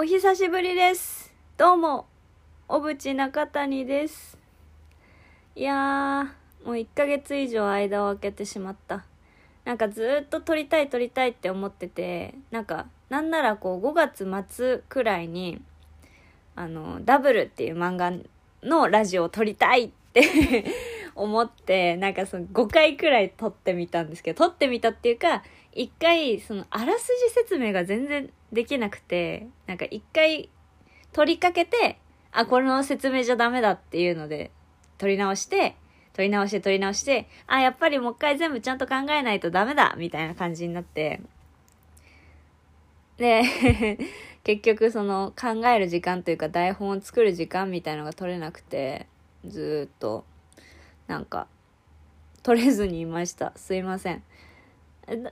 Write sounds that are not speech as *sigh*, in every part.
お久しぶりです。どうも、小渕中谷です。いやー、もう1ヶ月以上間を空けてしまった。なんかずっと撮りたい撮りたいって思ってて、なんか、なんならこう5月末くらいに、あの、ダブルっていう漫画のラジオを撮りたいって *laughs* 思って、なんかその5回くらい撮ってみたんですけど、撮ってみたっていうか、一回、その、あらすじ説明が全然できなくて、なんか一回、取りかけて、あ、この説明じゃダメだっていうので、取り直して、取り直して取り直して、あ、やっぱりもう一回全部ちゃんと考えないとダメだみたいな感じになって、で、*laughs* 結局その考える時間というか台本を作る時間みたいのが取れなくて、ずっと、なんか、取れずにいました。すいません。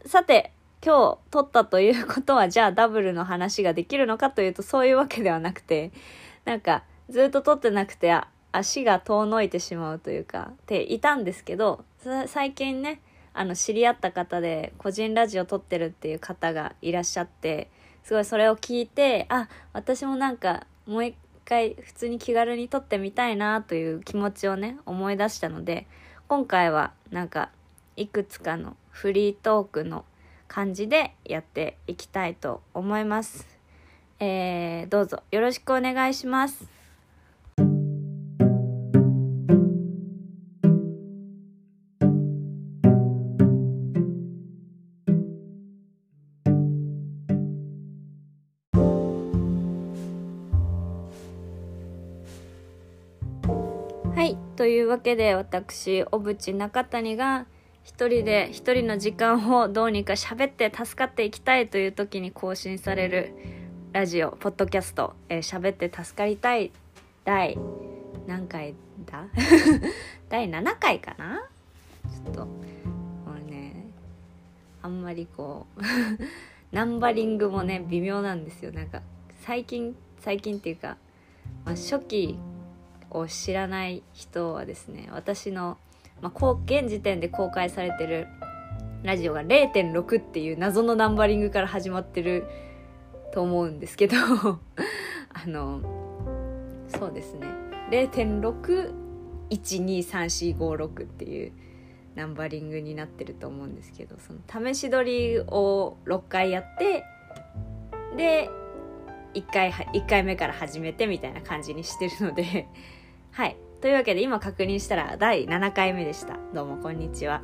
さて、今日撮ったということは、じゃあダブルの話ができるのかというと、そういうわけではなくて、なんか、ずっと撮ってなくて、足が遠のいてしまうというか、っていたんですけど、最近ね、あの、知り合った方で、個人ラジオ撮ってるっていう方がいらっしゃって、すごいそれを聞いて、あ、私もなんか、もう一回普通に気軽に撮ってみたいなという気持ちをね、思い出したので、今回はなんか、いくつかのフリートークの感じでやっていきたいと思います。えー、どうぞよろしくお願いします。はい、というわけで私小渕中谷が一人で一人の時間をどうにか喋って助かっていきたいという時に更新されるラジオポッドキャスト「えー喋って助かりたい」第何回だ？*laughs* 第7回かな？ちょっとこれねあんまりこう *laughs* ナンバリングもね微妙なんですよ。なんか最近最近っていうか、まあ、初期を知らない人はですね私の、まあ、現時点で公開されてるラジオが0.6っていう謎のナンバリングから始まってると思うんですけど *laughs* あのそうですね。0.6123456っていうナンバリングになってると思うんですけどその試し撮りを6回やってで1回1回目から始めてみたいな感じにしてるのではい。というわけで今確認したら第7回目でした。どうもこんにちは。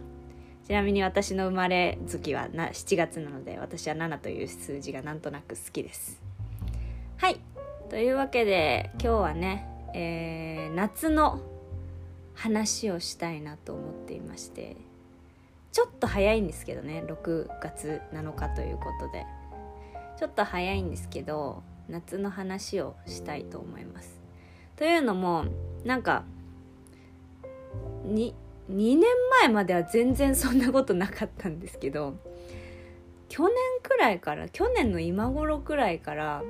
ちなみに私の生まれ月はな7月なので私は7という数字がなんとなく好きです。はい。というわけで今日はね、えー夏の話をしたいなと思っていましてちょっと早いんですけどね6月7日ということで。ちょっと早いんですけど夏の話をしたいと思います。というのもなんかに2年前までは全然そんなことなかったんですけど去年くらいから去年の今頃くらいから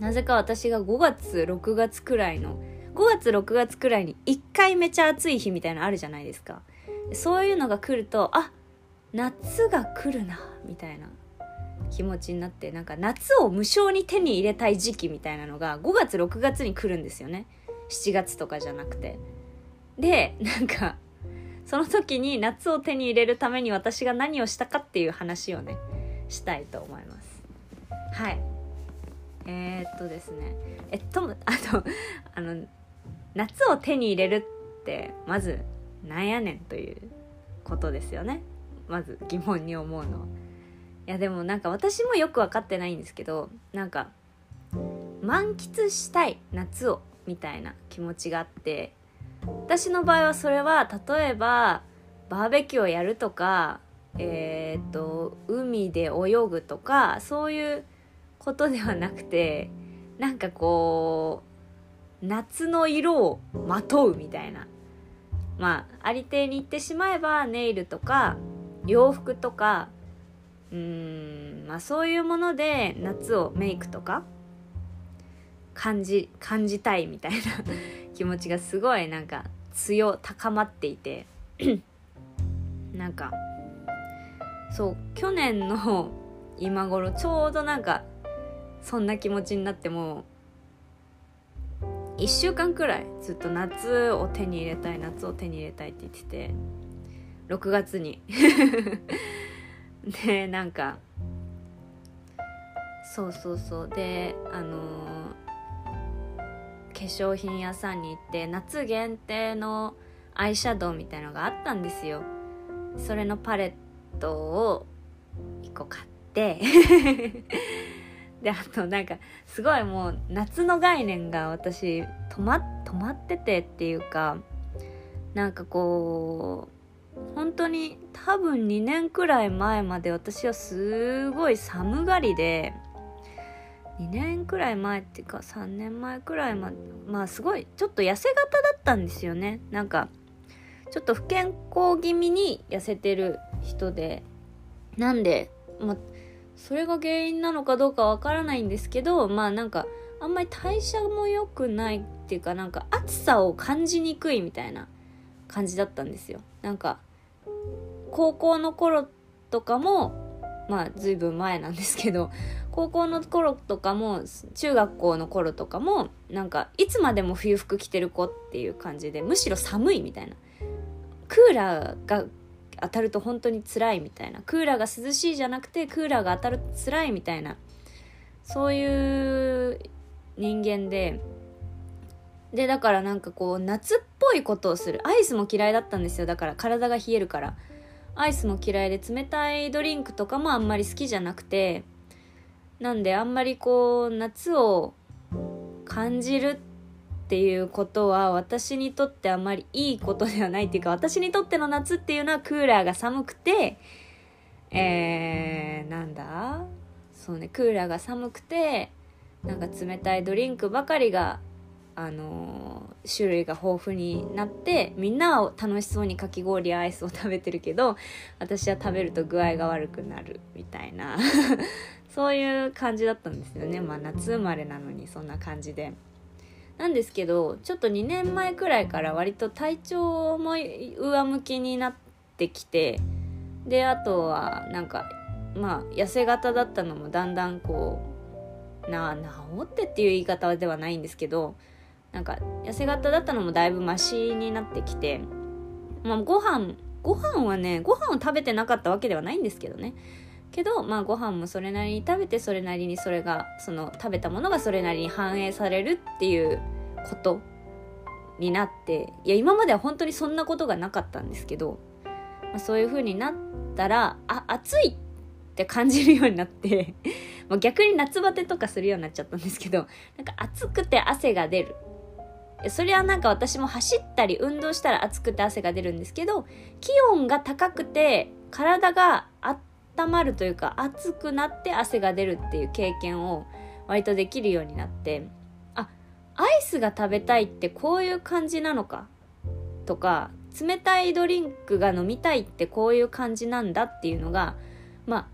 なぜか私が5月6月くらいの5月6月くらいに1回めちゃ暑い日みたいなのあるじゃないですか。そういうのが来るとあ夏が来るなみたいな。気持ちになってなんか夏を無償に手に入れたい時期みたいなのが5月6月に来るんですよね。7月とかじゃなくて。でなんかその時に夏を手に入れるために私が何をしたかっていう話をねしたいと思います。はい。えー、っとですね。えっとあとあの夏を手に入れるってまずなんやねんということですよね。まず疑問に思うのは。いやでもなんか私もよく分かってないんですけどなんか満喫したい夏をみたいな気持ちがあって私の場合はそれは例えばバーベキューをやるとかえーっと海で泳ぐとかそういうことではなくてなんかこう夏の色をまとうみたいな。まあありていに言ってしまえばネイルとか洋服とかうーんまあそういうもので夏をメイクとか感じ感じたいみたいな気持ちがすごいなんか強高まっていて。なんかそう去年の今頃ちょうどなんかそんな気持ちになっても1週間くらいずっと夏を手に入れたい夏を手に入れたいって言ってて6月に。*laughs* でなんかそうそうそう。であのー、化粧品屋さんに行って夏限定のアイシャドウみたいのがあったんですよ。それのパレットを1個買って。*laughs* であとなんかすごいもう夏の概念が私止ま止まっててっていうかなんかこう本当に多分2年くらい前まで私はすごい寒がりで2年くらい前っていうか3年前くらいまでまあすごいちょっと痩せ型だったんですよね。なんかちょっと不健康気味に痩せてる人で。なんで、まあ、それが原因なのかどうかわからないんですけどまあなんかあんまり代謝も良くないっていうかなんか暑さを感じにくいみたいな感じだったんですよ。なんか高校の頃とかもまあ随分前なんですけど高校の頃とかも中学校の頃とかもなんかいつまでも冬服着てる子っていう感じでむしろ寒いみたいな。クーラーが当たると本当に辛いみたいな。クーラーが涼しいじゃなくてクーラーが当たると辛いみたいな。そういう人間で。でだからなんかこう夏っぽいことをする。アイスも嫌いだったんですよ。だから体が冷えるから。アイスも嫌いで冷たいドリンクとかもあんまり好きじゃなくて。なんであんまりこう夏を感じるっていうことは私にとってあまりいいことではないっていうか私にとっての夏っていうのはクーラーが寒くてえー、なんだ？そうねクーラーが寒くてなんか冷たいドリンクばかりがあの、種類が豊富になってみんなは楽しそうにかき氷やアイスを食べてるけど私は食べると具合が悪くなるみたいな *laughs* そういう感じだったんですよねまあ夏生まれなのにそんな感じで。なんですけどちょっと2年前くらいから割と体調も上向きになってきてであとはなんかまあ痩せ型だったのもだんだんこうな治ってっていう言い方ではないんですけどなんか痩せ型だったのもだいぶマシになってきてまあご飯ご飯はねご飯を食べてなかったわけではないんですけどね。けどまあご飯もそれなりに食べてそれなりにそれがその食べたものがそれなりに反映されるっていうことになっていや今までは本当にそんなことがなかったんですけど、まあ、そういう風になったらあ暑いって感じるようになって *laughs* ま逆に夏バテとかするようになっちゃったんですけどなんか暑くて汗が出る。それはなんか私も走ったり運動したら暑くて汗が出るんですけど気温が高くて体が温まるというか熱くなって汗が出るっていう経験を割とできるようになってあアイスが食べたいってこういう感じなのかとか冷たいドリンクが飲みたいってこういう感じなんだっていうのがまあ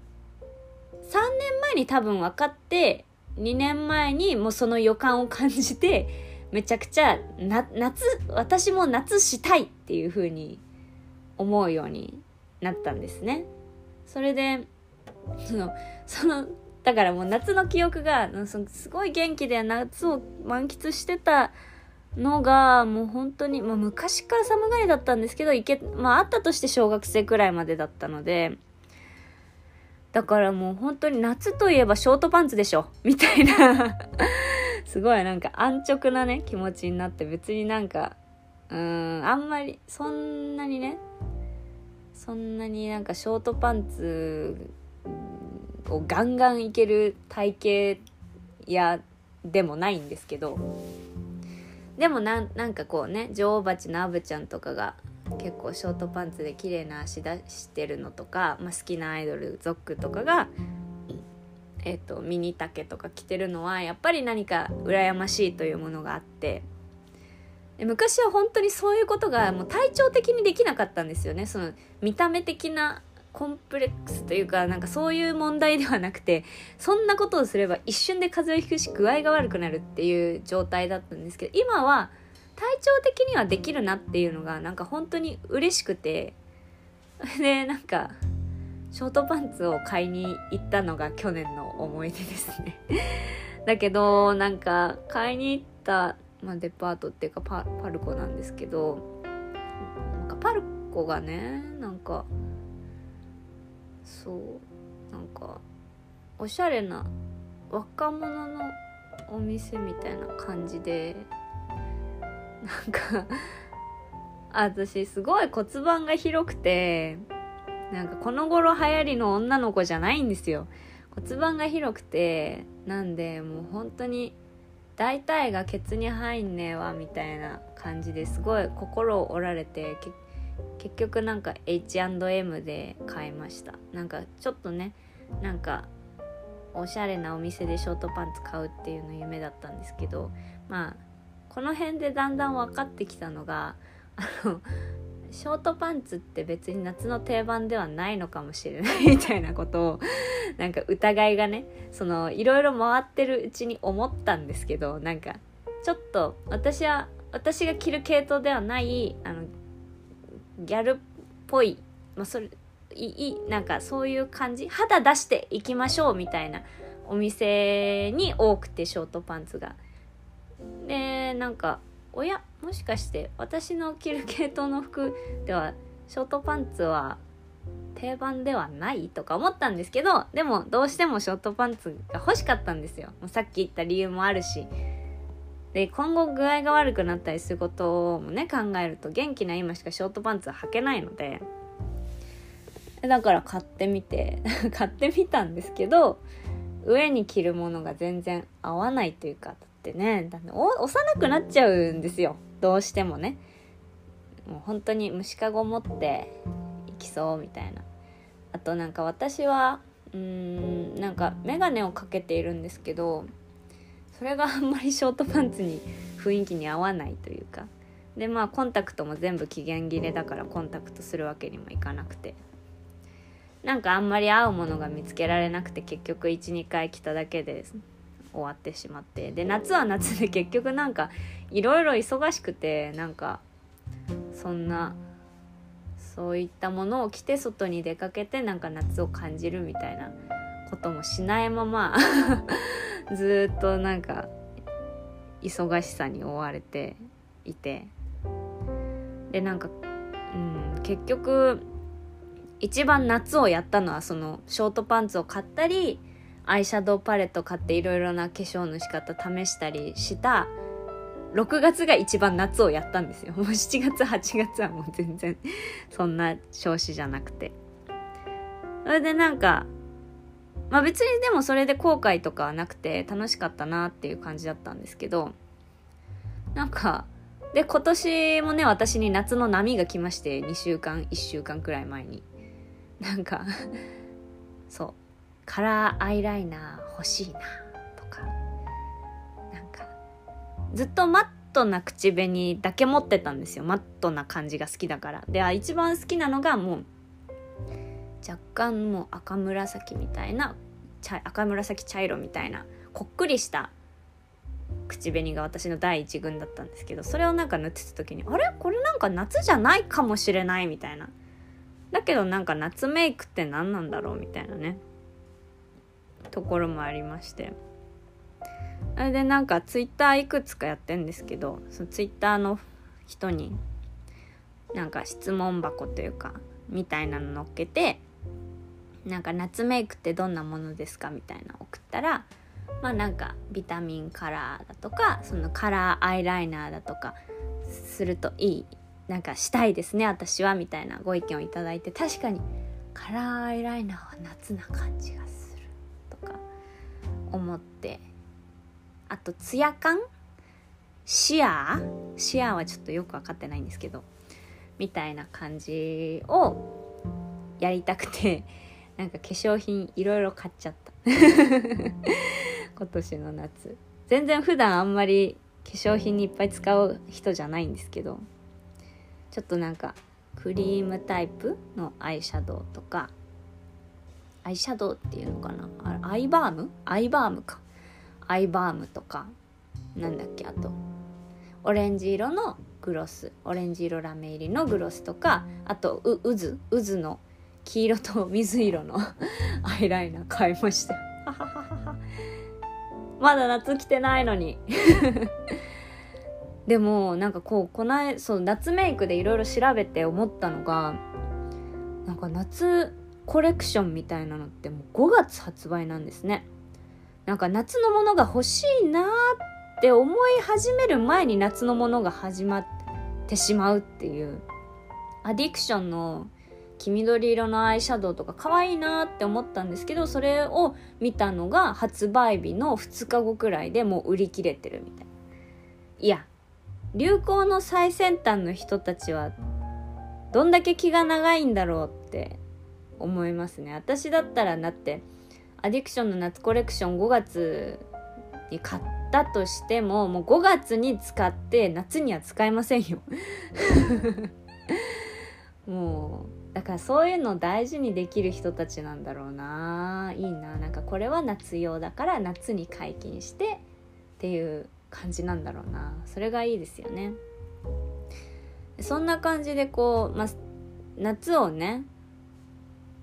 3年前に多分分かって2年前にもうその予感を感じてめちゃくちゃな夏私も夏したいっていう風に思うようになったんですね。それでそのそのだからもう夏の記憶がすごい元気で夏を満喫してたのがもう本当に、まあ、昔から寒がりだったんですけどいけ、まあ、あったとして小学生くらいまでだったのでだからもう本当に夏といえばショートパンツでしょみたいなすごいなんか安直なね気持ちになって別になんかうんあんまりそんなにねそんなになんかショートパンツをガンガンいける体型やでもないんですけどでもなんなんかこうね女王蜂のアブちゃんとかが結構ショートパンツで綺麗な足出してるのとか、まあ、好きなアイドルゾックとかが、えーと、ミニ丈とか着てるのはやっぱり何か羨ましいというものがあって。で昔は本当にそういうことがもう体調的にできなかったんですよね。その見た目的なコンプレックスというかなんかそういう問題ではなくてそんなことをすれば一瞬で風邪をひくし具合が悪くなるっていう状態だったんですけど今は体調的にはできるなっていうのがなんか本当に嬉しくて。*laughs* でなんかショートパンツを買いに行ったのが去年の思い出ですね。*laughs* だけどなんか買いに行った、まあ、デパートっていうかパパルコなんですけどなんかパルコがねなんかそうなんかおしゃれな若者のお店みたいな感じでなんか私すごい骨盤が広くてなんかこの頃流行りの女の子じゃないんですよ。骨盤が広くてなんでもう本当に大体がケツに入んねえわみたいな感じですごい心を折られて結局なんか H&M で買いました。なんかちょっとねなんかおしゃれなお店でショートパンツ買うっていうの夢だったんですけどまあこの辺でだんだん分かってきたのがあのショートパンツって別に夏の定番ではないのかもしれないみたいなことをなんか疑いがねそのいろいろ回ってるうちに思ったんですけどなんかちょっと私は私が着る系統ではないあのギャルっぽい、まあ、それいいなんかそういう感じ肌出していきましょうみたいなお店に多くてショートパンツが。でなんかおやもしかして私の着る系統の服ではショートパンツは定番ではないとか思ったんですけどでもどうしてもショートパンツが欲しかったんですよ。もうさっき言った理由もあるし。で今後具合が悪くなったりすることもね考えると元気な今しかショートパンツは履けないので。だから買ってみて *laughs* 買ってみたんですけど上に着るものが全然合わないというかってねだって幼くなっちゃうんですよ。どうしてもね。もう本当に虫かご持っていきそうみたいな。あとなんか私はうーんなんか眼鏡をかけているんですけどそれがあんまりショートパンツに雰囲気に合わないというか。でまあコンタクトも全部期限切れだからコンタクトするわけにもいかなくて。なんかあんまり合うものが見つけられなくて結局12回着ただけで終わってしまって。で夏は夏で結局なんかいろいろ忙しくてなんかそんなそういったものを着て外に出かけてなんか夏を感じるみたいなこともしないまま *laughs* ずっとなんか忙しさに追われていて。でなんか、うん、結局一番夏をやったのはそのショートパンツを買ったりアイシャドウパレット買っていろいろな化粧の仕方試したりした。6月が一番夏をやったんですよ。もう7月8月はもう全然そんな調子じゃなくて。それでなんかまあ別にでもそれで後悔とかはなくて楽しかったなっていう感じだったんですけど。なんかで今年もね私に夏の波が来まして2週間1週間くらい前に。なんかそう。カラーアイライナー欲しいなとか。なんかずっとマットな口紅だけ持ってたんですよ。マットな感じが好きだから。で一番好きなのがもう若干もう赤紫みたいな赤紫茶色みたいなこっくりした口紅が私の第一群だったんですけどそれをなんか塗ってた時にあれ？これなんか夏じゃないかもしれないみたいな。だけどなんか夏メイクって何なんだろうみたいなね。ところもありまして。あれでなんかツイッターいくつかやってんですけどそのツイッターの人になんか質問箱というかみたいなの乗っけてなんか夏メイクってどんなものですかみたいな送ったらまあなんかビタミンカラーだとかそのカラーアイライナーだとかするといいなんかしたいですね私はみたいなご意見をいただいて確かにカラーアイライナーは夏な感じがする。思って。あとツヤ感？シアー？シアーはちょっとよく分かってないんですけど。みたいな感じをやりたくて。*laughs* なんか化粧品いろいろ買っちゃった。*laughs* 今年の夏。全然普段あんまり化粧品にいっぱい使う人じゃないんですけど。ちょっとなんかクリームタイプのアイシャドウとかアイシャドウっていうのかな？アイバーム？アイバームか。アイバームとか。なんだっけあと。オレンジ色のグロス。オレンジ色ラメ入りのグロスとか。あとう渦。渦の黄色と水色の *laughs* アイライナー買いました。*laughs* まだ夏来てないのに。*laughs* でもなんかこうこないそう夏メイクでいろいろ調べて思ったのがなんか夏コレクションみたいなのってもう5月発売なんですね。なんか夏のものが欲しいなって思い始める前に夏のものが始まってしまうっていうアディクションの黄緑色のアイシャドウとか可愛いなって思ったんですけどそれを見たのが発売日の2日後くらいでもう売り切れてるみたい。ないや流行の最先端の人たちはどんだけ気が長いんだろうって思いますね。私だったらだってアディクションの夏コレクション5月に買ったとしてももう5月に使って夏には使えませんよ。*laughs* もうだからそういうのを大事にできる人たちなんだろうな。いいな。なんかこれは夏用だから夏に解禁してっていう感じなんだろうな。それがいいですよね。そんな感じでこう、まあ、夏をね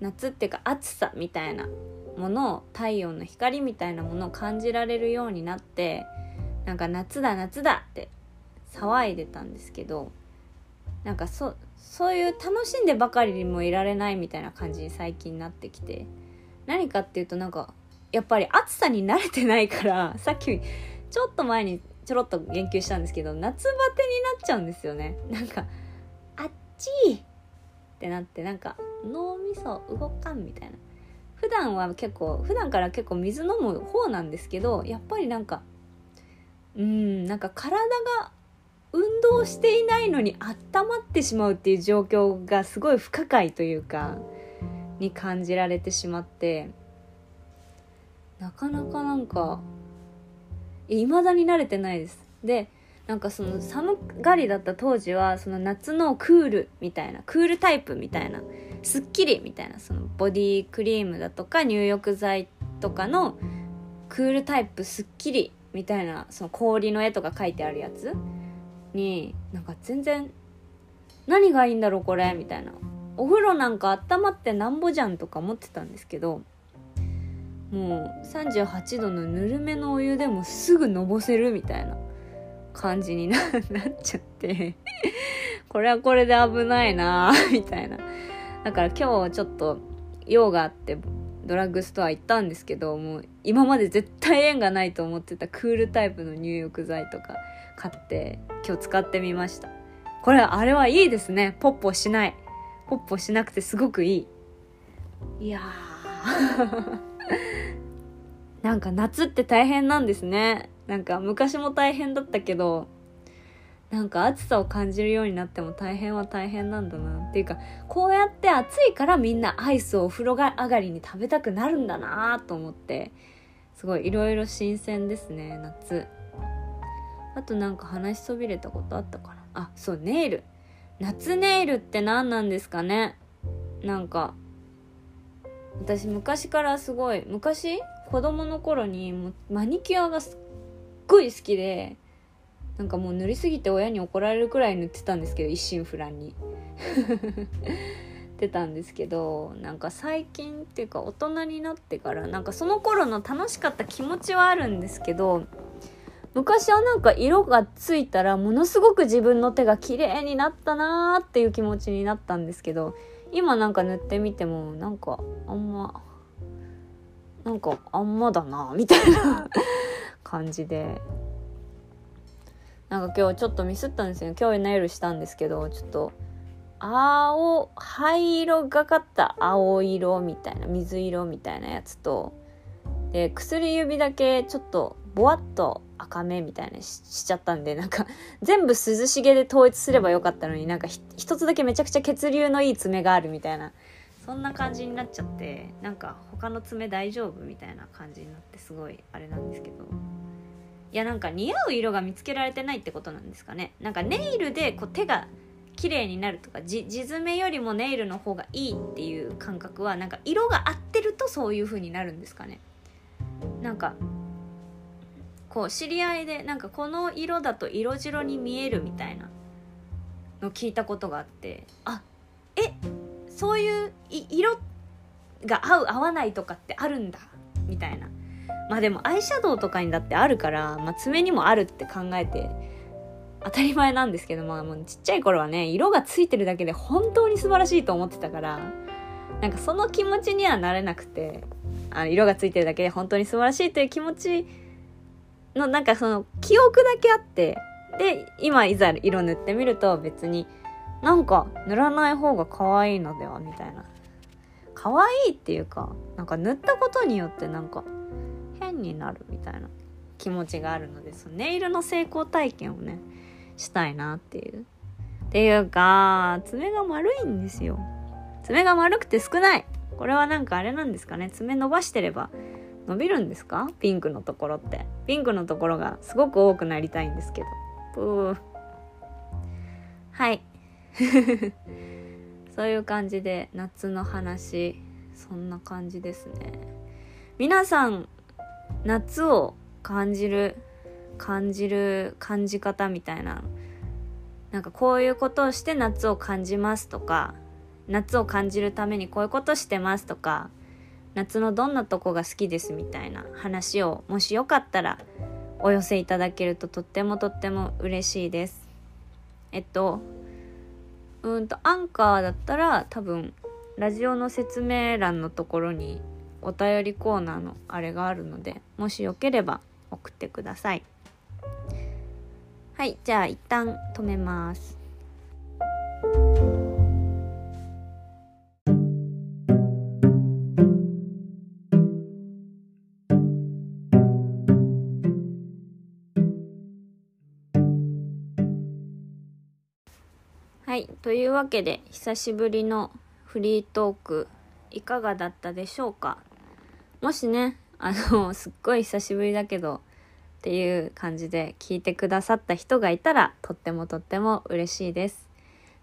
夏っていうか暑さみたいなものを太陽の光みたいなものを感じられるようになってなんか夏だ夏だって騒いでたんですけどなんかそそういう楽しんでばかりにもいられないみたいな感じに最近なってきて何かっていうとなんかやっぱり暑さに慣れてないから *laughs* さっきちょっと前にちょろっと言及したんですけど夏バテになっちゃうんですよね。なんかあっちいってなってなんか脳みそ動かんみたいな。普段は結構普段から結構水飲む方なんですけどやっぱりなんかうんなんか体が運動していないのに温まってしまうっていう状況がすごい不可解というかに感じられてしまってなかなかなんかいまだに慣れてないです。でなんかその寒がりだった当時はその夏のクールみたいなクールタイプみたいなすっきりみたいなそのボディクリームだとか入浴剤とかのクールタイプすっきりみたいなその氷の絵とか書いてあるやつになんか全然何がいいんだろうこれみたいなお風呂なんか温まってなんぼじゃんとか思ってたんですけどもう38度のぬるめのお湯でもすぐのぼせるみたいな感じにな *laughs* っちゃって。これはこれで危ないなみたいな。だから今日ちょっと用があってドラッグストア行ったんですけどもう今まで絶対縁がないと思ってたクールタイプの入浴剤とか買って今日使ってみました。これあれはいいですね。ポッポしない。ポッポしなくてすごくいい。いや *laughs* なんか夏って大変なんですね。なんか昔も大変だったけどなんか暑さを感じるようになっても大変は大変なんだなっていうかこうやって暑いからみんなアイスをお風呂上がりに食べたくなるんだなと思ってすごいいろいろ新鮮ですね夏。あとなんか話しそびれたことあったかな？あそうネイル。夏ネイルって何なんですかね？なんか私昔からすごい昔？子供の頃にもマニキュアがすっごい好きでなんかもう塗りすぎて親に怒られるくらい塗ってたんですけど一心不乱に。*laughs* ってたんですけどなんか最近っていうか大人になってからなんかその頃の楽しかった気持ちはあるんですけど昔はなんか色がついたらものすごく自分の手が綺麗になったなーっていう気持ちになったんですけど今なんか塗ってみてもなんかあんまなんかあんまだなみたいな感じで。なんか今日ちょっとミスったんですよ。今日ネイルしたんですけどちょっと青灰色がかった。青色みたいな水色みたいなやつとで薬指だけちょっとぼわっと赤目みたいなししちゃったんでなんか全部涼しげで統一すればよかったのになんか一つだけめちゃくちゃ血流のいい爪があるみたいなそんな感じになっちゃってなんか他の爪大丈夫みたいな感じになってすごいあれなんですけど。いやなんか似合う色が見つけられてないってことなんですかね。なんかネイルでこう手が綺麗になるとか地爪よりもネイルの方がいいっていう感覚はなんか色が合ってるとそういう風になるんですかね。なんかこう知り合いでなんかこの色だと色白に見えるみたいなの聞いたことがあってあえそういう色が合う合わないとかってあるんだみたいな。まあでもアイシャドウとかにだってあるから、まあ、爪にもあるって考えて当たり前なんですけどまあもうちっちゃい頃はね色がついてるだけで本当に素晴らしいと思ってたからなんかその気持ちにはなれなくてあ色がついてるだけで本当に素晴らしいという気持ちのなんかその記憶だけあってで今いざ色塗ってみると別になんか塗らない方が可愛いのではみたいな。可愛いっていうかなんか塗ったことによってなんかになるみたいな気持ちがあるのでそのネイルの成功体験をねしたいなっていう。っていうか爪が丸いんですよ。爪が丸くて少ない。これはなんかあれなんですかね。爪伸ばしてれば伸びるんですか？ピンクのところって。ピンクのところがすごく多くなりたいんですけど。プー。はい。*laughs* そういう感じで夏の話そんな感じですね。皆さん夏を感じる感じる感じ方みたいな。なんかこういうことをして夏を感じますとか夏を感じるためにこういうことしてますとか夏のどんなとこが好きですみたいな話をもしよかったらお寄せいただけるととってもとっても嬉しいです。えっとうんとアンカーだったら多分ラジオの説明欄のところにお便りコーナーのあれがあるのでもしよければ送ってくださいはいじゃあ一旦止めますはい。というわけで、久しぶりのフリートーク、いかがだったでしょうか？もしね、あの、*laughs* すっごい久しぶりだけど、っていう感じで聞いてくださった人がいたら、とってもとっても嬉しいです。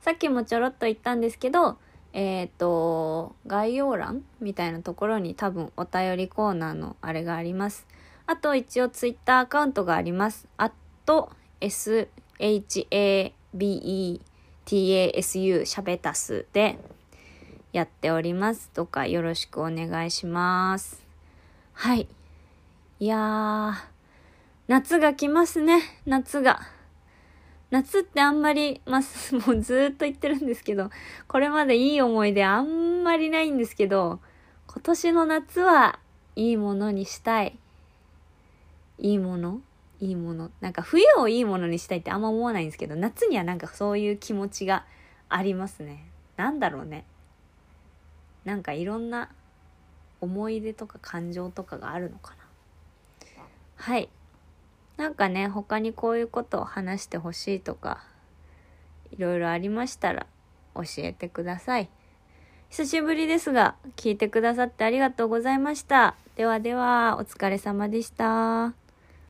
さっきもちょろっと言ったんですけど、えっ、ー、と、概要欄みたいなところに多分お便りコーナーのあれがあります。あと一応ツイッターアカウントがあります。at shabe tasu しゃべたすでやっております。どうかよろしくお願いします。はい。いやー、夏が来ますね、夏が。夏ってあんまり、まあ、*laughs* もうずっと言ってるんですけど、これまでいい思い出あんまりないんですけど、今年の夏はいいものにしたい。いいもの？いいもの？なんか冬をいいものにしたいってあんま思わないんですけど夏にはなんかそういう気持ちがありますねなんだろうねなんかいろんな思い出とか感情とかがあるのかな？はい。なんかね他にこういうことを話してほしいとかいろいろありましたら教えてください。久しぶりですが聞いてくださってありがとうございました。ではではお疲れ様でした。